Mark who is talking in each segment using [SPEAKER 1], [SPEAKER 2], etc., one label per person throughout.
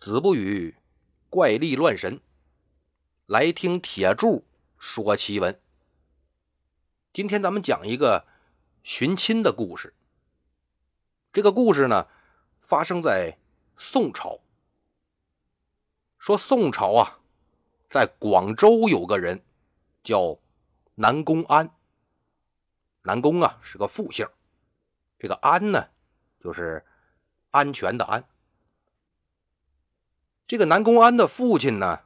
[SPEAKER 1] 子不语怪力乱神，来听铁柱说奇闻。今天咱们讲一个寻亲的故事。这个故事呢，发生在宋朝。说宋朝啊，在广州有个人叫南宫安。南宫啊是个复姓，这个安呢，就是安全的安。这个南宫安的父亲呢，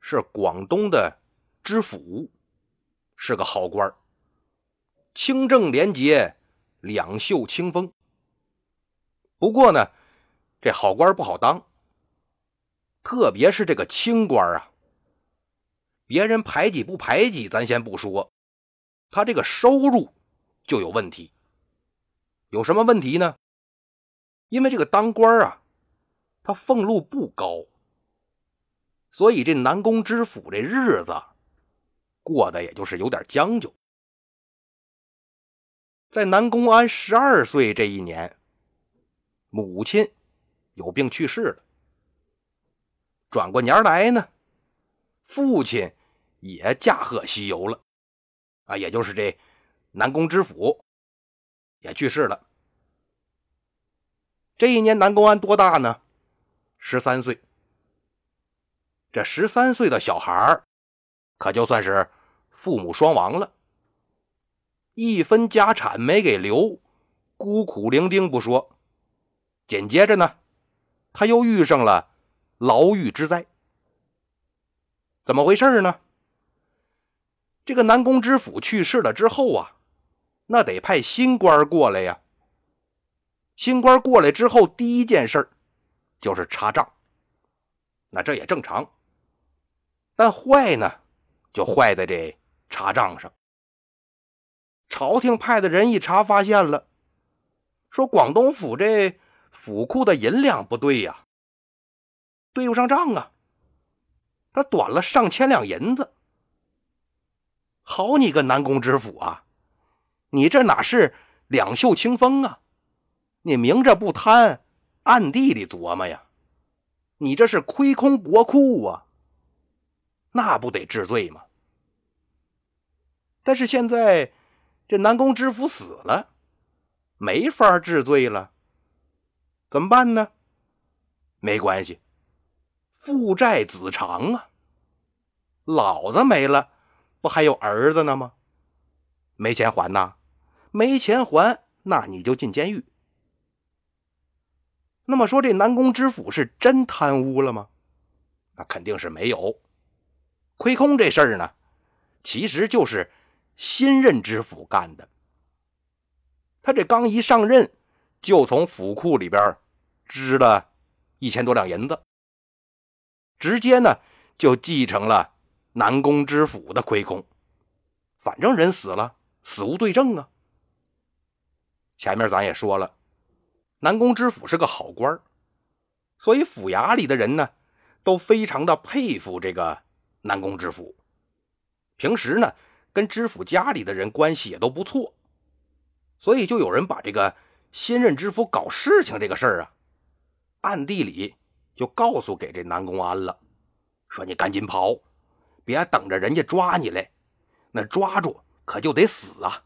[SPEAKER 1] 是广东的知府，是个好官清正廉洁，两袖清风。不过呢，这好官不好当，特别是这个清官啊，别人排挤不排挤，咱先不说，他这个收入。就有问题，有什么问题呢？因为这个当官啊，他俸禄不高，所以这南宫知府这日子过得也就是有点将就。在南宫安十二岁这一年，母亲有病去世了。转过年来呢，父亲也驾鹤西游了，啊，也就是这。南宫知府也去世了。这一年，南宫安多大呢？十三岁。这十三岁的小孩可就算是父母双亡了，一分家产没给留，孤苦伶仃不说，紧接着呢，他又遇上了牢狱之灾。怎么回事呢？这个南宫知府去世了之后啊。那得派新官过来呀。新官过来之后，第一件事就是查账。那这也正常。但坏呢，就坏在这查账上。朝廷派的人一查，发现了，说广东府这府库的银两不对呀，对不上账啊。他短了上千两银子。好你个南宫知府啊！你这哪是两袖清风啊？你明着不贪，暗地里琢磨呀？你这是亏空国库啊！那不得治罪吗？但是现在这南宫知府死了，没法治罪了，怎么办呢？没关系，父债子偿啊！老子没了，不还有儿子呢吗？没钱还呐？没钱还，那你就进监狱。那么说，这南宫知府是真贪污了吗？那肯定是没有。亏空这事儿呢，其实就是新任知府干的。他这刚一上任，就从府库里边支了一千多两银子，直接呢就继承了南宫知府的亏空。反正人死了，死无对证啊。前面咱也说了，南宫知府是个好官所以府衙里的人呢都非常的佩服这个南宫知府。平时呢跟知府家里的人关系也都不错，所以就有人把这个新任知府搞事情这个事儿啊，暗地里就告诉给这南宫安了，说你赶紧跑，别等着人家抓你来，那抓住可就得死啊。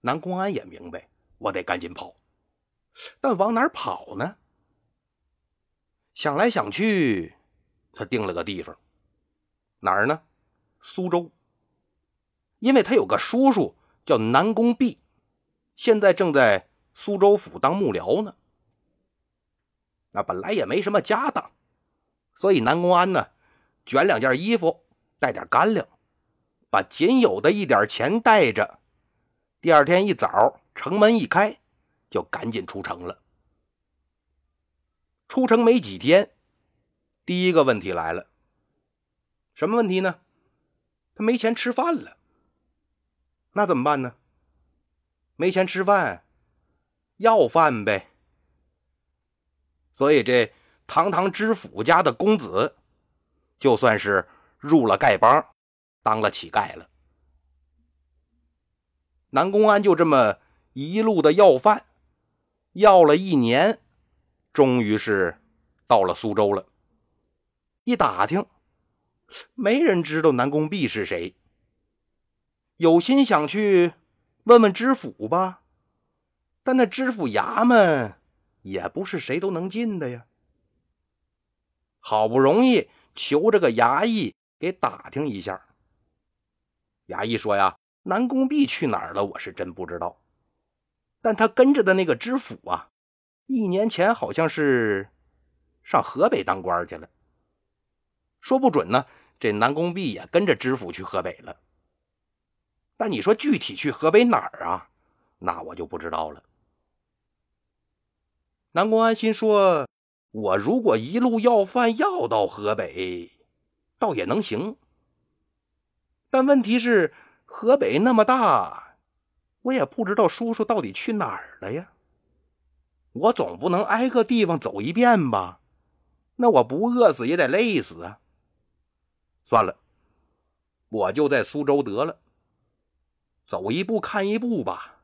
[SPEAKER 1] 南宫安也明白，我得赶紧跑，但往哪儿跑呢？想来想去，他定了个地方，哪儿呢？苏州。因为他有个叔叔叫南宫弼，现在正在苏州府当幕僚呢。那本来也没什么家当，所以南宫安呢，卷两件衣服，带点干粮，把仅有的一点钱带着。第二天一早，城门一开，就赶紧出城了。出城没几天，第一个问题来了。什么问题呢？他没钱吃饭了。那怎么办呢？没钱吃饭，要饭呗。所以这堂堂知府家的公子，就算是入了丐帮，当了乞丐了。南宫安就这么一路的要饭，要了一年，终于是到了苏州了。一打听，没人知道南宫弼是谁。有心想去问问知府吧，但那知府衙门也不是谁都能进的呀。好不容易求着个衙役给打听一下，衙役说呀：“南宫弼去哪儿了？我是真不知道。但他跟着的那个知府啊，一年前好像是上河北当官去了。说不准呢，这南宫弼也跟着知府去河北了。但你说具体去河北哪儿啊？那我就不知道了。”南宫安心说。我如果一路要饭要到河北，倒也能行。但问题是，河北那么大，我也不知道叔叔到底去哪儿了呀。我总不能挨个地方走一遍吧？那我不饿死也得累死啊！算了，我就在苏州得了，走一步看一步吧。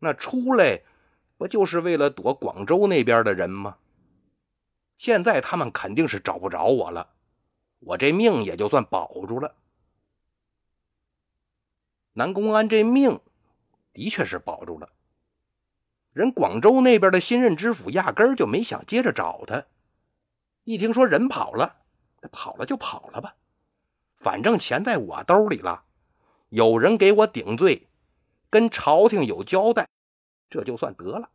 [SPEAKER 1] 那出来。不就是为了躲广州那边的人吗？现在他们肯定是找不着我了，我这命也就算保住了。南宫安这命的确是保住了，人广州那边的新任知府压根儿就没想接着找他。一听说人跑了，跑了就跑了吧，反正钱在我兜里了，有人给我顶罪，跟朝廷有交代。这就算得了，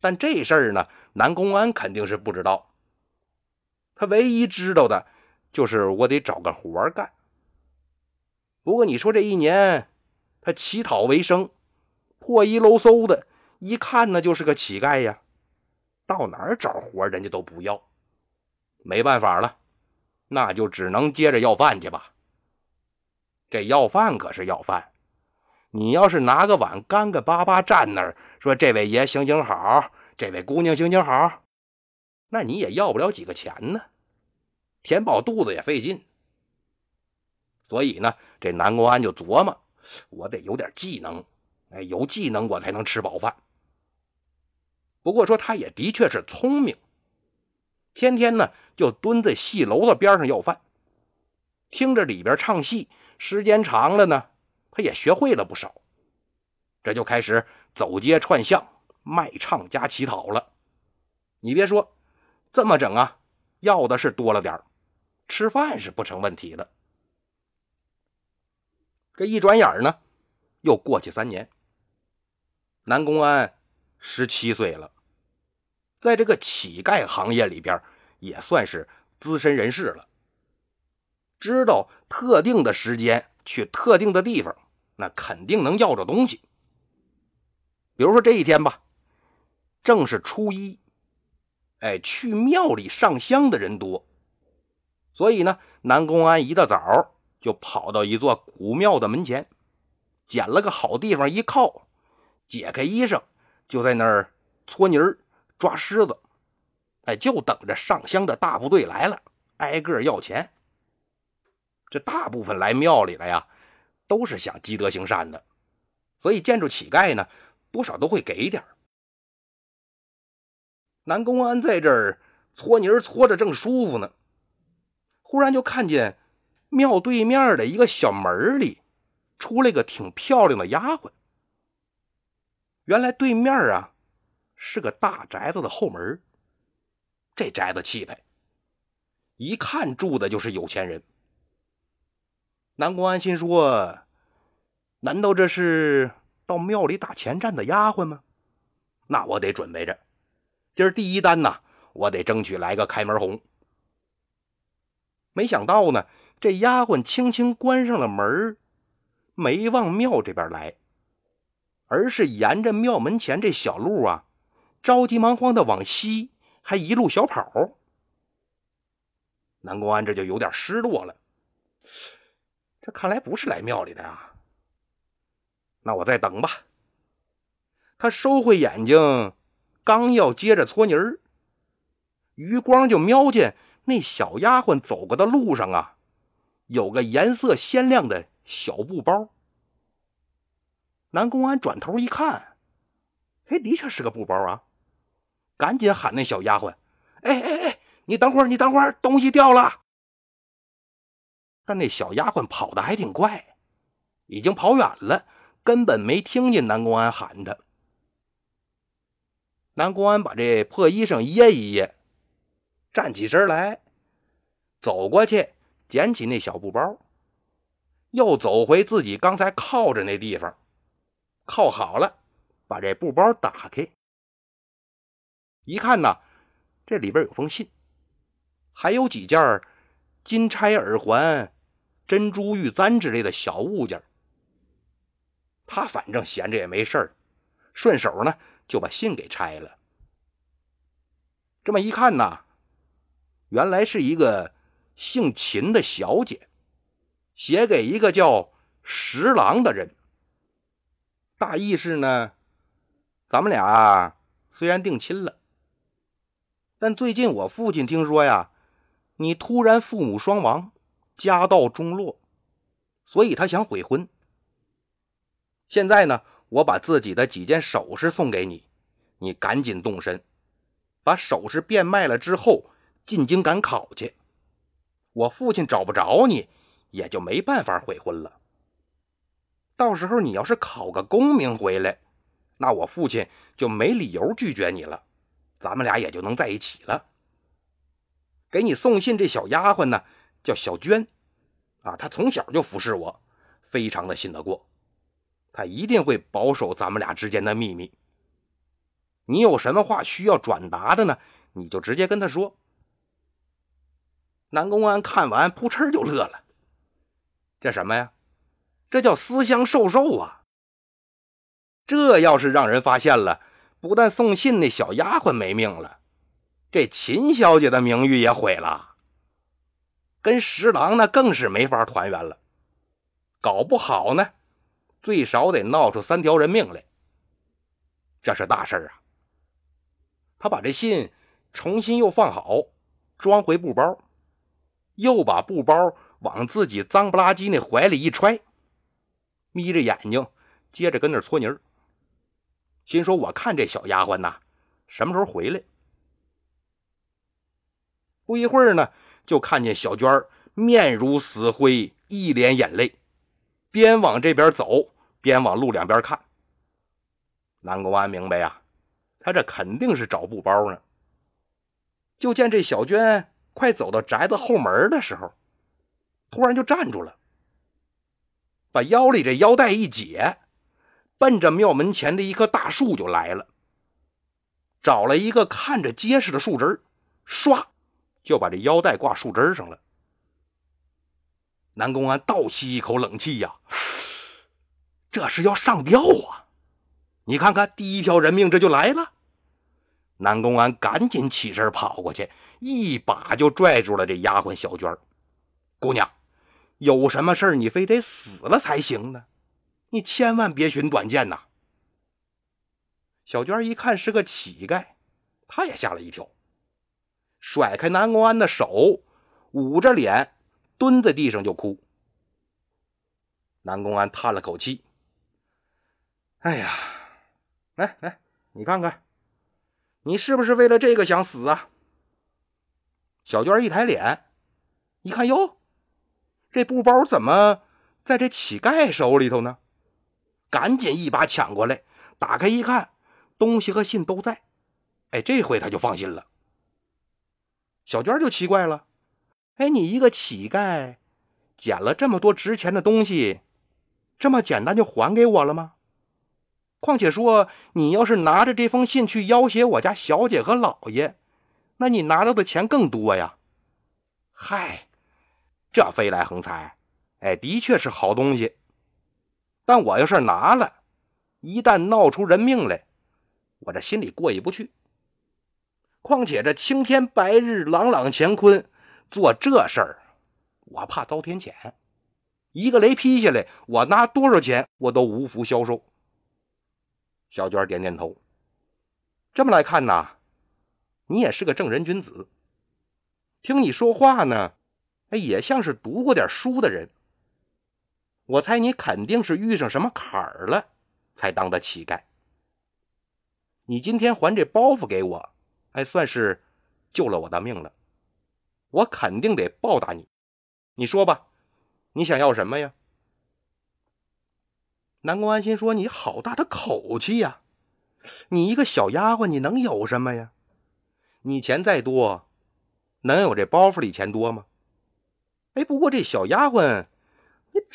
[SPEAKER 1] 但这事儿呢，南宫安肯定是不知道。他唯一知道的就是我得找个活干。不过你说这一年，他乞讨为生，破衣漏嗖的，一看那就是个乞丐呀。到哪儿找活，人家都不要。没办法了，那就只能接着要饭去吧。这要饭可是要饭。你要是拿个碗干干巴巴站那儿说：“这位爷行行好，这位姑娘行行好”，那你也要不了几个钱呢，填饱肚子也费劲。所以呢，这南宫安就琢磨：我得有点技能，哎，有技能我才能吃饱饭。不过说他也的确是聪明，天天呢就蹲在戏楼子边上要饭，听着里边唱戏，时间长了呢。他也学会了不少，这就开始走街串巷卖唱加乞讨了。你别说，这么整啊，要的是多了点吃饭是不成问题的。这一转眼呢，又过去三年。南宫安十七岁了，在这个乞丐行业里边也算是资深人士了，知道特定的时间去特定的地方。那肯定能要着东西。比如说这一天吧，正是初一，哎，去庙里上香的人多，所以呢，南宫安一大早就跑到一座古庙的门前，捡了个好地方一靠，解开衣裳，就在那儿搓泥儿、抓虱子，哎，就等着上香的大部队来了，挨个要钱。这大部分来庙里的呀。都是想积德行善的，所以见着乞丐呢，多少都会给点南宫安在这儿搓泥搓着正舒服呢，忽然就看见庙对面的一个小门里出来个挺漂亮的丫鬟。原来对面啊是个大宅子的后门，这宅子气派，一看住的就是有钱人。南宫安心说：“难道这是到庙里打前站的丫鬟吗？那我得准备着，今儿第一单呐，我得争取来个开门红。”没想到呢，这丫鬟轻轻关上了门，没往庙这边来，而是沿着庙门前这小路啊，着急忙慌的往西，还一路小跑。南宫安这就有点失落了。这看来不是来庙里的啊，那我再等吧。他收回眼睛，刚要接着搓泥儿，余光就瞄见那小丫鬟走过的路上啊，有个颜色鲜亮的小布包。南宫安转头一看，嘿，的确是个布包啊，赶紧喊那小丫鬟：“哎哎哎，你等会儿，你等会儿，东西掉了。”但那小丫鬟跑的还挺快，已经跑远了，根本没听见南宫安喊他。南宫安把这破衣裳掖一掖，站起身来，走过去捡起那小布包，又走回自己刚才靠着那地方，靠好了，把这布包打开，一看呐，这里边有封信，还有几件金钗耳环、珍珠玉簪之类的小物件。他反正闲着也没事顺手呢。就把信给拆了。这么一看呐，原来是一个姓秦的小姐写给一个叫十郎的人。大意是呢，咱们俩虽然定亲了，但最近我父亲听说呀，你突然父母双亡，家道中落，所以他想悔婚。现在呢。我把自己的几件首饰送给你，你赶紧动身，把首饰变卖了之后进京赶考去。我父亲找不着你，也就没办法悔婚了。到时候你要是考个功名回来，那我父亲就没理由拒绝你了，咱们俩也就能在一起了。给你送信这小丫鬟呢，叫小娟，啊，她从小就服侍我，非常的信得过。她一定会保守咱们俩之间的秘密。你有什么话需要转达的呢？你就直接跟她说。南宫安看完，扑哧就乐了。这什么呀？这叫私相授受啊！这要是让人发现了，不但送信那小丫鬟没命了，这秦小姐的名誉也毁了。跟十郎那更是没法团圆了。搞不好呢。最少得闹出三条人命来，这是大事啊！他把这信重新又放好，装回布包，又把布包往自己脏不拉几那怀里一揣，眯着眼睛，接着跟那搓泥儿。心说：“我看这小丫鬟呐，什么时候回来？”不一会儿呢，就看见小娟面如死灰，一脸眼泪，边往这边走。边往路两边看，南宫安明白呀，他这肯定是找布包呢。就见这小娟快走到宅子后门的时候，突然就站住了，把腰里这腰带一解，奔着庙门前的一棵大树就来了。找了一个看着结实的树枝唰就把这腰带挂树枝上了。南宫安倒吸一口冷气呀。这是要上吊啊！你看看，第一条人命这就来了。南宫安赶紧起身跑过去，一把就拽住了这丫鬟小娟姑娘，有什么事儿你非得死了才行呢？你千万别寻短见呐！小娟一看是个乞丐，她也吓了一跳，甩开南宫安的手，捂着脸蹲在地上就哭。南宫安叹了口气。哎呀，来来，你看看，你是不是为了这个想死啊？小娟一抬脸，一看哟，这布包怎么在这乞丐手里头呢？赶紧一把抢过来，打开一看，东西和信都在。哎，这回他就放心了。小娟就奇怪了，哎，你一个乞丐，捡了这么多值钱的东西，这么简单就还给我了吗？况且说，你要是拿着这封信去要挟我家小姐和老爷，那你拿到的钱更多呀。嗨，这飞来横财，哎，的确是好东西。但我要是拿了，一旦闹出人命来，我这心里过意不去。况且这青天白日，朗朗乾坤，做这事儿，我怕遭天谴。一个雷劈下来，我拿多少钱我都无福消受。小娟点点头。这么来看呐，你也是个正人君子。听你说话呢，哎，也像是读过点书的人。我猜你肯定是遇上什么坎儿了，才当的乞丐。你今天还这包袱给我，哎，算是救了我的命了。我肯定得报答你。你说吧，你想要什么呀？”南宫安心说：“你好大的口气呀！你一个小丫鬟，你能有什么呀？你钱再多，能有这包袱里钱多吗？哎，不过这小丫鬟，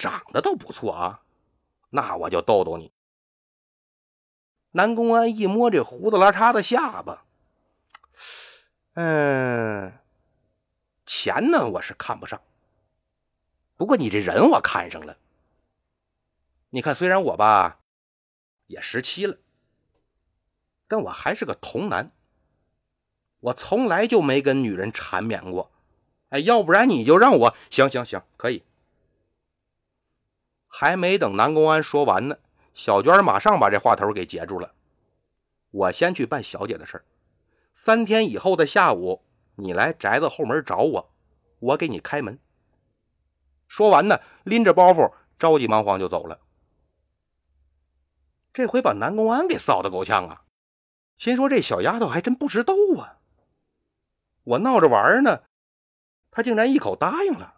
[SPEAKER 1] 长得倒不错啊，那我就逗逗你。”南宫安一摸这胡子拉碴的下巴，嗯，钱呢我是看不上，不过你这人我看上了。你看，虽然我吧也十七了，但我还是个童男，我从来就没跟女人缠绵过。哎，要不然你就让我行行行，可以。还没等南宫安说完呢，小娟马上把这话头给截住了。我先去办小姐的事儿，三天以后的下午，你来宅子后门找我，我给你开门。说完呢，拎着包袱，着急忙慌就走了。这回把南宫安给臊得够呛啊，心说这小丫头还真不识逗啊。我闹着玩呢，她竟然一口答应了。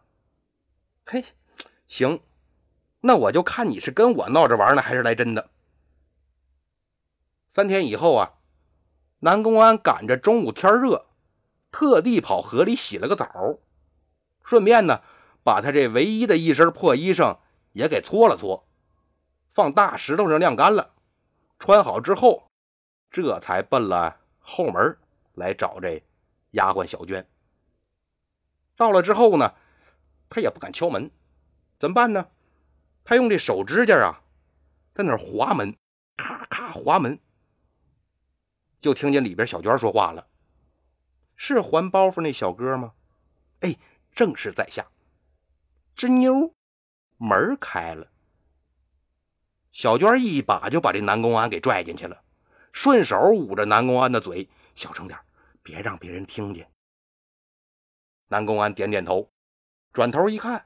[SPEAKER 1] 嘿，行，那我就看你是跟我闹着玩呢，还是来真的。三天以后啊，南宫安赶着中午天热，特地跑河里洗了个澡，顺便呢，把他这唯一的一身破衣裳也给搓了搓，放大石头上晾干了，穿好之后，这才奔了后门来找这丫鬟小娟。到了之后呢，他也不敢敲门，怎么办呢？他用这手指甲啊，在那划门，咔咔划门。就听见里边小娟说话了：“是还包袱那小哥吗？”“哎，正是在下。”这妞，门开了。小娟一把就把这南宫安给拽进去了，顺手捂着南宫安的嘴：“小声点，别让别人听见。”南宫安点点头，转头一看：“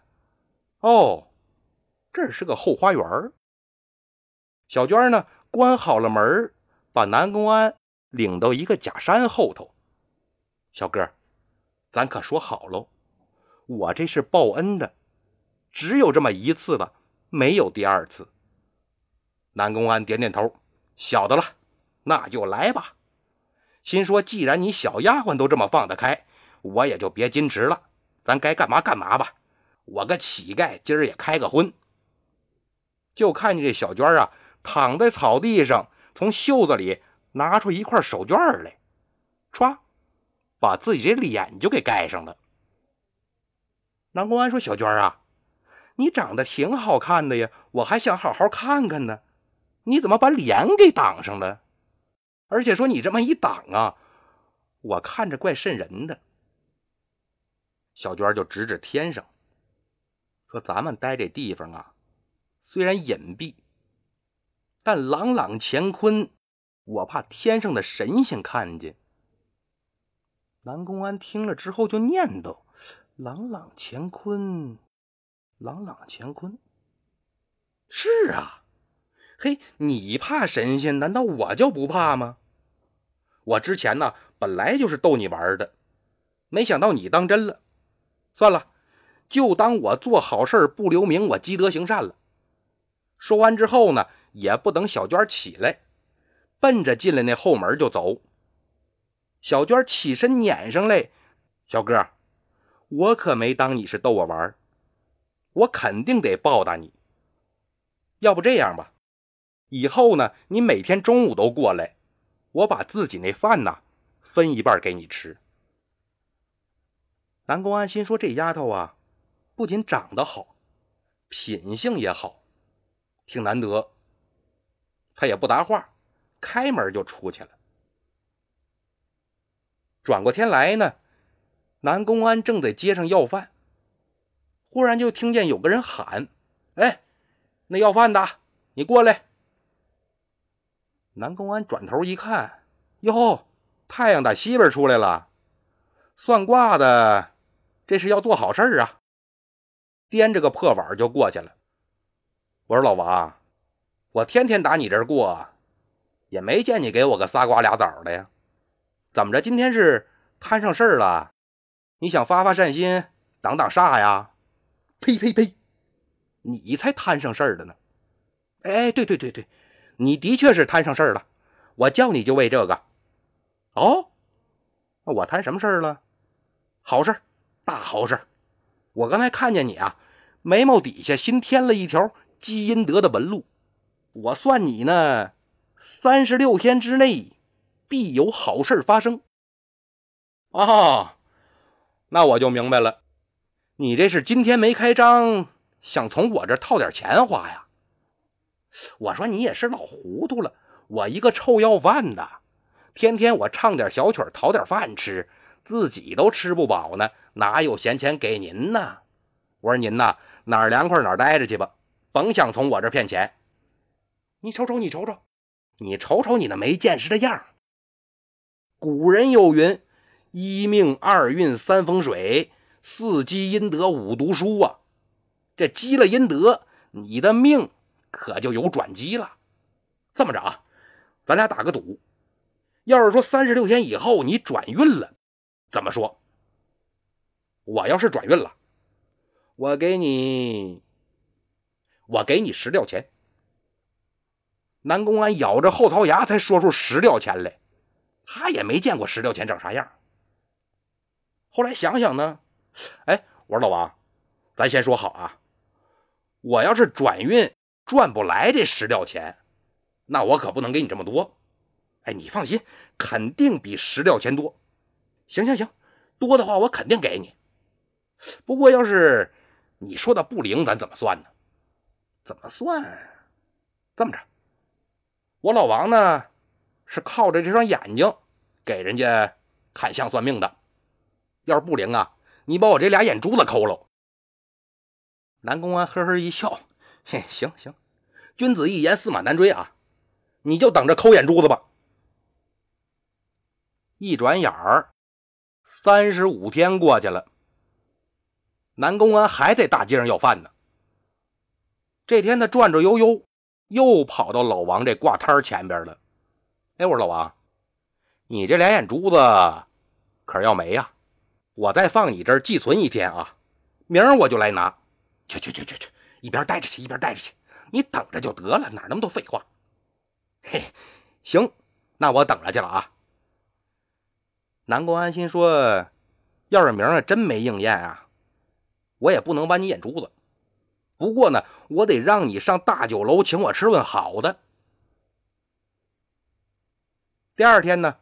[SPEAKER 1] 哦，这是个后花园。”小娟呢，关好了门，把南宫安。领到一个假山后头，小哥，咱可说好喽，我这是报恩的，只有这么一次了，没有第二次。南宫安点点头，晓得了，那就来吧。心说，既然你小丫鬟都这么放得开，我也就别矜持了，咱该干嘛干嘛吧。我个乞丐，今儿也开个荤。就看见这小娟啊，躺在草地上，从袖子里。拿出一块手绢来，歘，把自己这脸就给盖上了。南宫安说：“小娟啊，你长得挺好看的呀，我还想好好看看呢，你怎么把脸给挡上了？而且说你这么一挡啊，我看着怪瘆人的。”小娟就指指天上，说：“咱们待这地方啊，虽然隐蔽，但朗朗乾坤。”我怕天上的神仙看见。南宫安听了之后就念叨：“朗朗乾坤，朗朗乾坤。”是啊，嘿，你怕神仙，难道我就不怕吗？我之前呢，本来就是逗你玩的，没想到你当真了。算了，就当我做好事不留名，我积德行善了。说完之后呢，也不等小娟起来。奔着进来那后门就走。小娟起身撵上来：“小哥，我可没当你是逗我玩我肯定得报答你。要不这样吧，以后呢，你每天中午都过来，我把自己那饭呢分一半给你吃。”南宫安心说：“这丫头啊，不仅长得好，品性也好，挺难得。”他也不答话。开门就出去了。转过天来呢，南公安正在街上要饭，忽然就听见有个人喊：“哎，那要饭的，你过来！”南公安转头一看，哟，太阳打西边出来了，算卦的，这是要做好事啊！掂着个破碗就过去了。我说：“老王，我天天打你这儿过。”也没见你给我个仨瓜俩枣的呀，怎么着？今天是摊上事儿了？你想发发善心，挡挡煞呀？呸呸呸！你才摊上事儿的呢！哎，对对对对，你的确是摊上事儿了。我叫你就为这个。哦，我摊什么事儿了？好事，大好事！我刚才看见你啊，眉毛底下新添了一条积阴德的纹路。我算你呢，三十六天之内必有好事发生。啊哦，那我就明白了，你这是今天没开张，想从我这套点钱花呀？我说你也是老糊涂了，我一个臭要饭的，天天我唱点小曲讨点饭吃，自己都吃不饱呢，哪有闲钱给您呢？我说您呐，哪儿凉快哪儿待着去吧，甭想从我这骗钱。你瞅瞅，你瞅瞅，你瞅瞅你那没见识的样古人有云：“一命二运三风水，四积阴德五读书啊。”这积了阴德，你的命可就有转机了。这么着啊，咱俩打个赌，要是说三十六天以后你转运了，怎么说？我要是转运了，我给你，我给你十吊钱。南宫安咬着后槽牙，才说出十吊钱来。他也没见过十吊钱长啥样。后来想想呢，哎，我说老王，咱先说好啊，我要是转运赚不来这十吊钱，那我可不能给你这么多。哎，你放心，肯定比十吊钱多。行行行，多的话我肯定给你。不过要是你说的不灵，咱怎么算呢？怎么算？这么着。我老王呢，是靠着这双眼睛给人家看相算命的。要是不灵啊，你把我这俩眼珠子抠了。南宫安呵呵一笑，嘿，行行，君子一言，驷马难追啊，你就等着抠眼珠子吧。一转眼儿，三十五天过去了，南宫安还在大街上要饭呢。这天他转转悠悠。又跑到老王这挂摊前边了。哎，我说老王，你这俩眼珠子可是要没呀？我再放你这儿寄存一天啊，明儿我就来拿。去去去去去，一边待着去，一边待着去。你等着就得了，哪那么多废话？嘿，行，那我等着去了啊。南宫安心说，要是明儿真没应验啊，我也不能剜你眼珠子。不过呢，我得让你上大酒楼请我吃顿好的。第二天呢，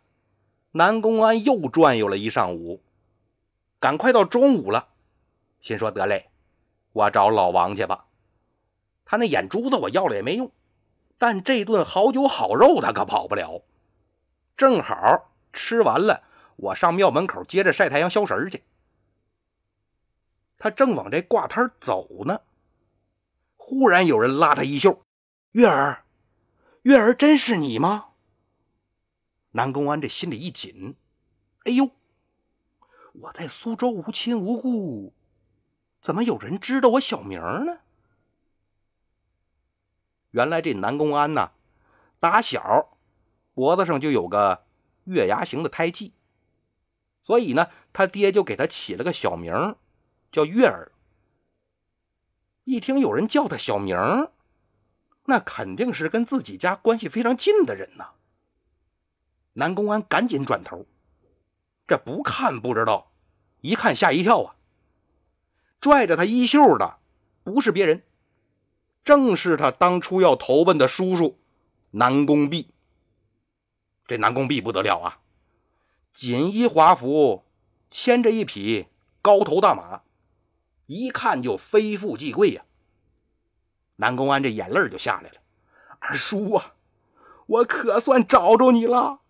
[SPEAKER 1] 南宫安又转悠了一上午，赶快到中午了，心说得嘞，我找老王去吧。他那眼珠子我要了也没用，但这顿好酒好肉他可跑不了。正好吃完了，我上庙门口接着晒太阳消食去。他正往这挂摊走呢。忽然有人拉他衣袖：“月儿，月儿，真是你吗？”南宫安这心里一紧：“哎呦，我在苏州无亲无故，怎么有人知道我小名呢？”原来这南宫安呐，打小脖子上就有个月牙形的胎记，所以呢，他爹就给他起了个小名，叫月儿。一听有人叫他小名儿那肯定是跟自己家关系非常近的人呐。南宫安赶紧转头，这不看不知道，一看吓一跳啊！拽着他衣袖的不是别人，正是他当初要投奔的叔叔南宫弼。这南宫弼不得了啊，锦衣华服，牵着一匹高头大马。一看就非富即贵呀！南宫安这眼泪就下来了。二叔啊，我可算找着你了！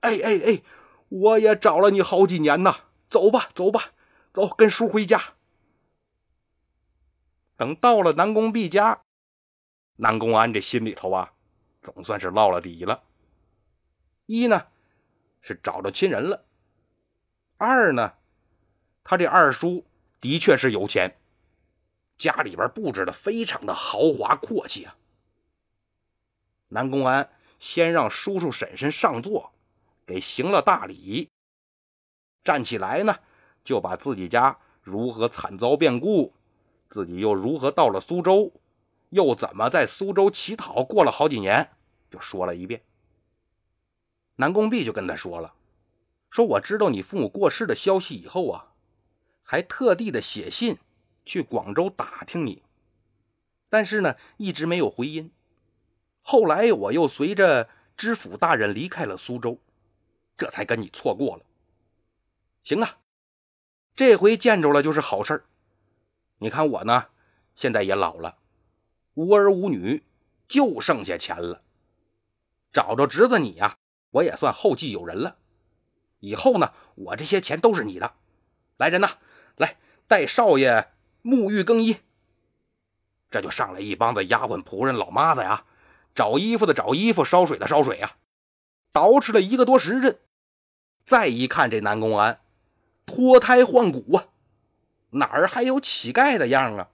[SPEAKER 1] 哎哎哎，我也找了你好几年呐！走吧，走吧，走，跟叔回家。等到了南宫弼家，南宫安这心里头啊，总算是落了底了。一呢，是找着亲人了；二呢，他这二叔。的确是有钱，家里边布置的非常的豪华阔气啊。南宫安先让叔叔婶婶上座，给行了大礼，站起来呢，就把自己家如何惨遭变故，自己又如何到了苏州，又怎么在苏州乞讨过了好几年，就说了一遍。南宫弼就跟他说了：“说我知道你父母过世的消息以后啊，还特地的写信去广州打听你，但是呢，一直没有回音。后来我又随着知府大人离开了苏州，这才跟你错过了。行啊，这回见着了就是好事你看我呢，现在也老了，无儿无女，就剩下钱了。找着侄子你呀。”我也算后继有人了，以后呢，我这些钱都是你的。来人呐，来带少爷沐浴更衣。这就上来一帮子丫鬟仆人、老妈子呀，找衣服的找衣服，烧水的烧水呀，捯饬了一个多时辰。再一看这南宫安，脱胎换骨啊，哪儿还有乞丐的样啊？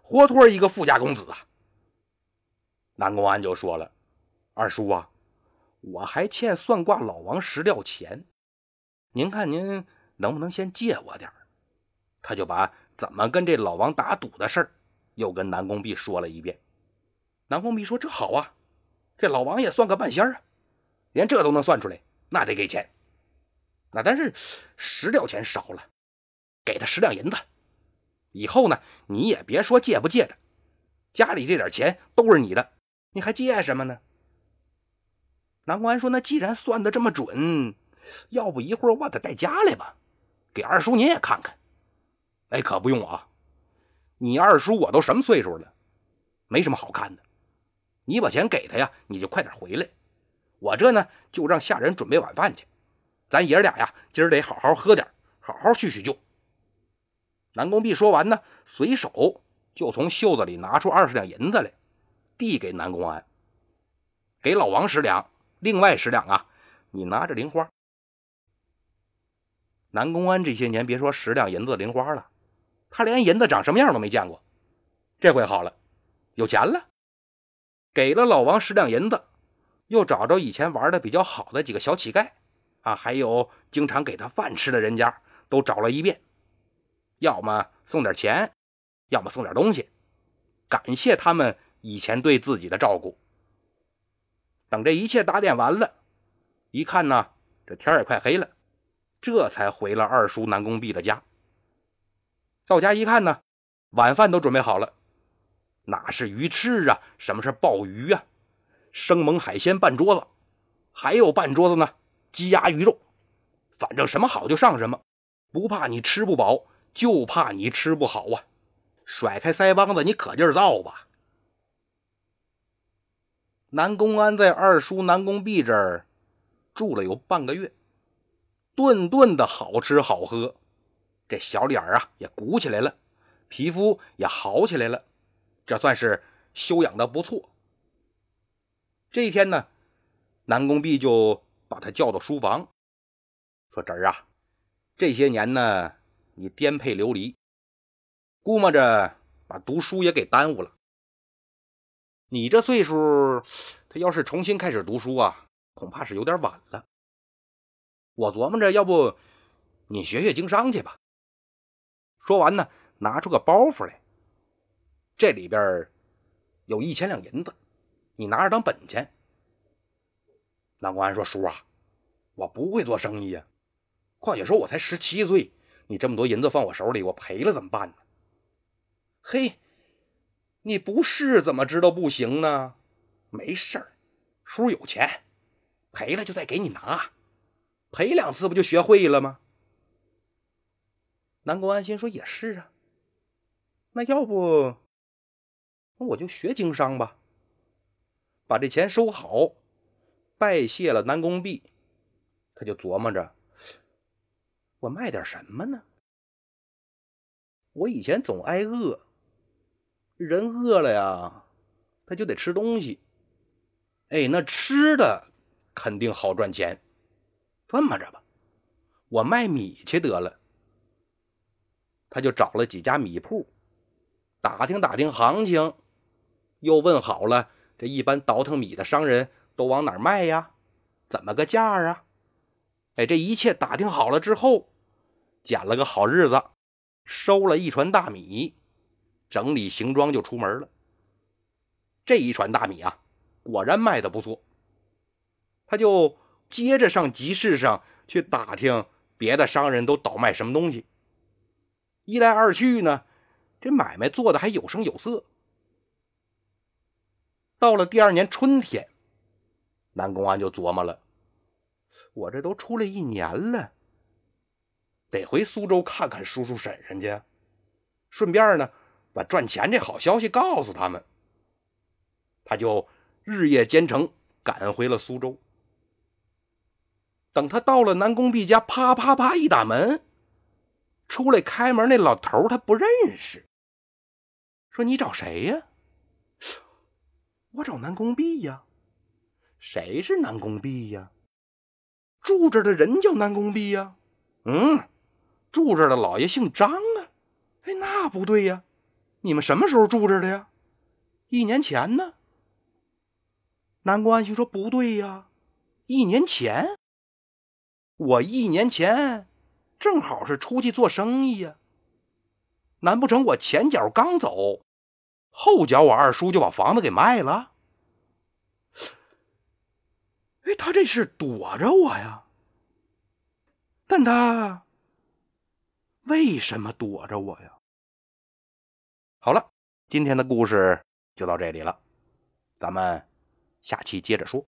[SPEAKER 1] 活脱一个富家公子啊！南宫安就说了：“二叔啊。”我还欠算卦老王石料钱，您看您能不能先借我点他就把怎么跟这老王打赌的事儿又跟南宫弼说了一遍。南宫弼说：“这好啊，这老王也算个半仙啊，连这都能算出来，那得给钱。那但是十吊钱少了，给他十两银子。以后呢，你也别说借不借的，家里这点钱都是你的，你还借什么呢？”南宫安说：“那既然算的这么准，要不一会儿我把他带家来吧，给二叔您也看看。”哎，可不用啊！你二叔我都什么岁数了，没什么好看的。你把钱给他呀，你就快点回来。我这呢，就让下人准备晚饭去。咱爷俩呀，今儿得好好喝点，好好叙叙旧。南宫弼说完呢，随手就从袖子里拿出二十两银子来，递给南宫安，给老王十两。另外十两啊，你拿着零花。南宫安这些年别说十两银子零花了，他连银子长什么样都没见过。这回好了，有钱了，给了老王十两银子，又找着以前玩的比较好的几个小乞丐啊，还有经常给他饭吃的人家，都找了一遍，要么送点钱，要么送点东西，感谢他们以前对自己的照顾。等这一切打点完了，一看呢，这天也快黑了，这才回了二叔南宫弼的家。到家一看呢，晚饭都准备好了，哪是鱼翅啊，什么是鲍鱼啊，生猛海鲜半桌子，还有半桌子呢，鸡鸭鱼肉，反正什么好就上什么，不怕你吃不饱，就怕你吃不好啊！甩开腮帮子，你可劲儿造吧！南宫安在二叔南宫弼这儿住了有半个月，顿顿的好吃好喝，这小脸啊也鼓起来了，皮肤也好起来了，这算是修养的不错。这一天呢，南宫弼就把他叫到书房，说：“侄儿啊，这些年呢，你颠沛流离，估摸着把读书也给耽误了。”你这岁数，他要是重新开始读书啊，恐怕是有点晚了。我琢磨着，要不你学学经商去吧。说完呢，拿出个包袱来，这里边有一千两银子，你拿着当本钱。南宫安说：“叔啊，我不会做生意呀，况且说我才十七岁，你这么多银子放我手里，我赔了怎么办呢？”嘿。你不试怎么知道不行呢？没事儿，叔有钱，赔了就再给你拿，赔两次不就学会了吗？南宫安心说也是啊，那要不，那我就学经商吧，把这钱收好，拜谢了南宫弼，他就琢磨着，我卖点什么呢？我以前总挨饿。人饿了呀，他就得吃东西。哎，那吃的肯定好赚钱。这么着吧，我卖米去得了。他就找了几家米铺，打听打听行情，又问好了这一般倒腾米的商人都往哪儿卖呀？怎么个价啊？哎，这一切打听好了之后，捡了个好日子，收了一船大米，整理行装就出门了。这一船大米啊，果然卖的不错。他就接着上集市上去打听别的商人都倒卖什么东西。一来二去呢，这买卖做的还有声有色。到了第二年春天，南公安就琢磨了：我这都出来一年了，得回苏州看看叔叔婶婶去，顺便呢把赚钱这好消息告诉他们。他就日夜兼程赶回了苏州。等他到了南宫弼家，啪啪啪一打门，出来开门那老头他不认识，说：“你找谁呀？”我找南宫弼呀，谁是南宫弼呀？住这的人叫南宫弼呀。嗯，住这的老爷姓张啊。哎，那不对呀，你们什么时候住这的呀？一年前呢。南宫安心说：“不对呀，一年前，我一年前正好是出去做生意呀。难不成我前脚刚走？”后脚，我二叔就把房子给卖了。哎，他这是躲着我呀？但他为什么躲着我呀？好了，今天的故事就到这里了，咱们下期接着说。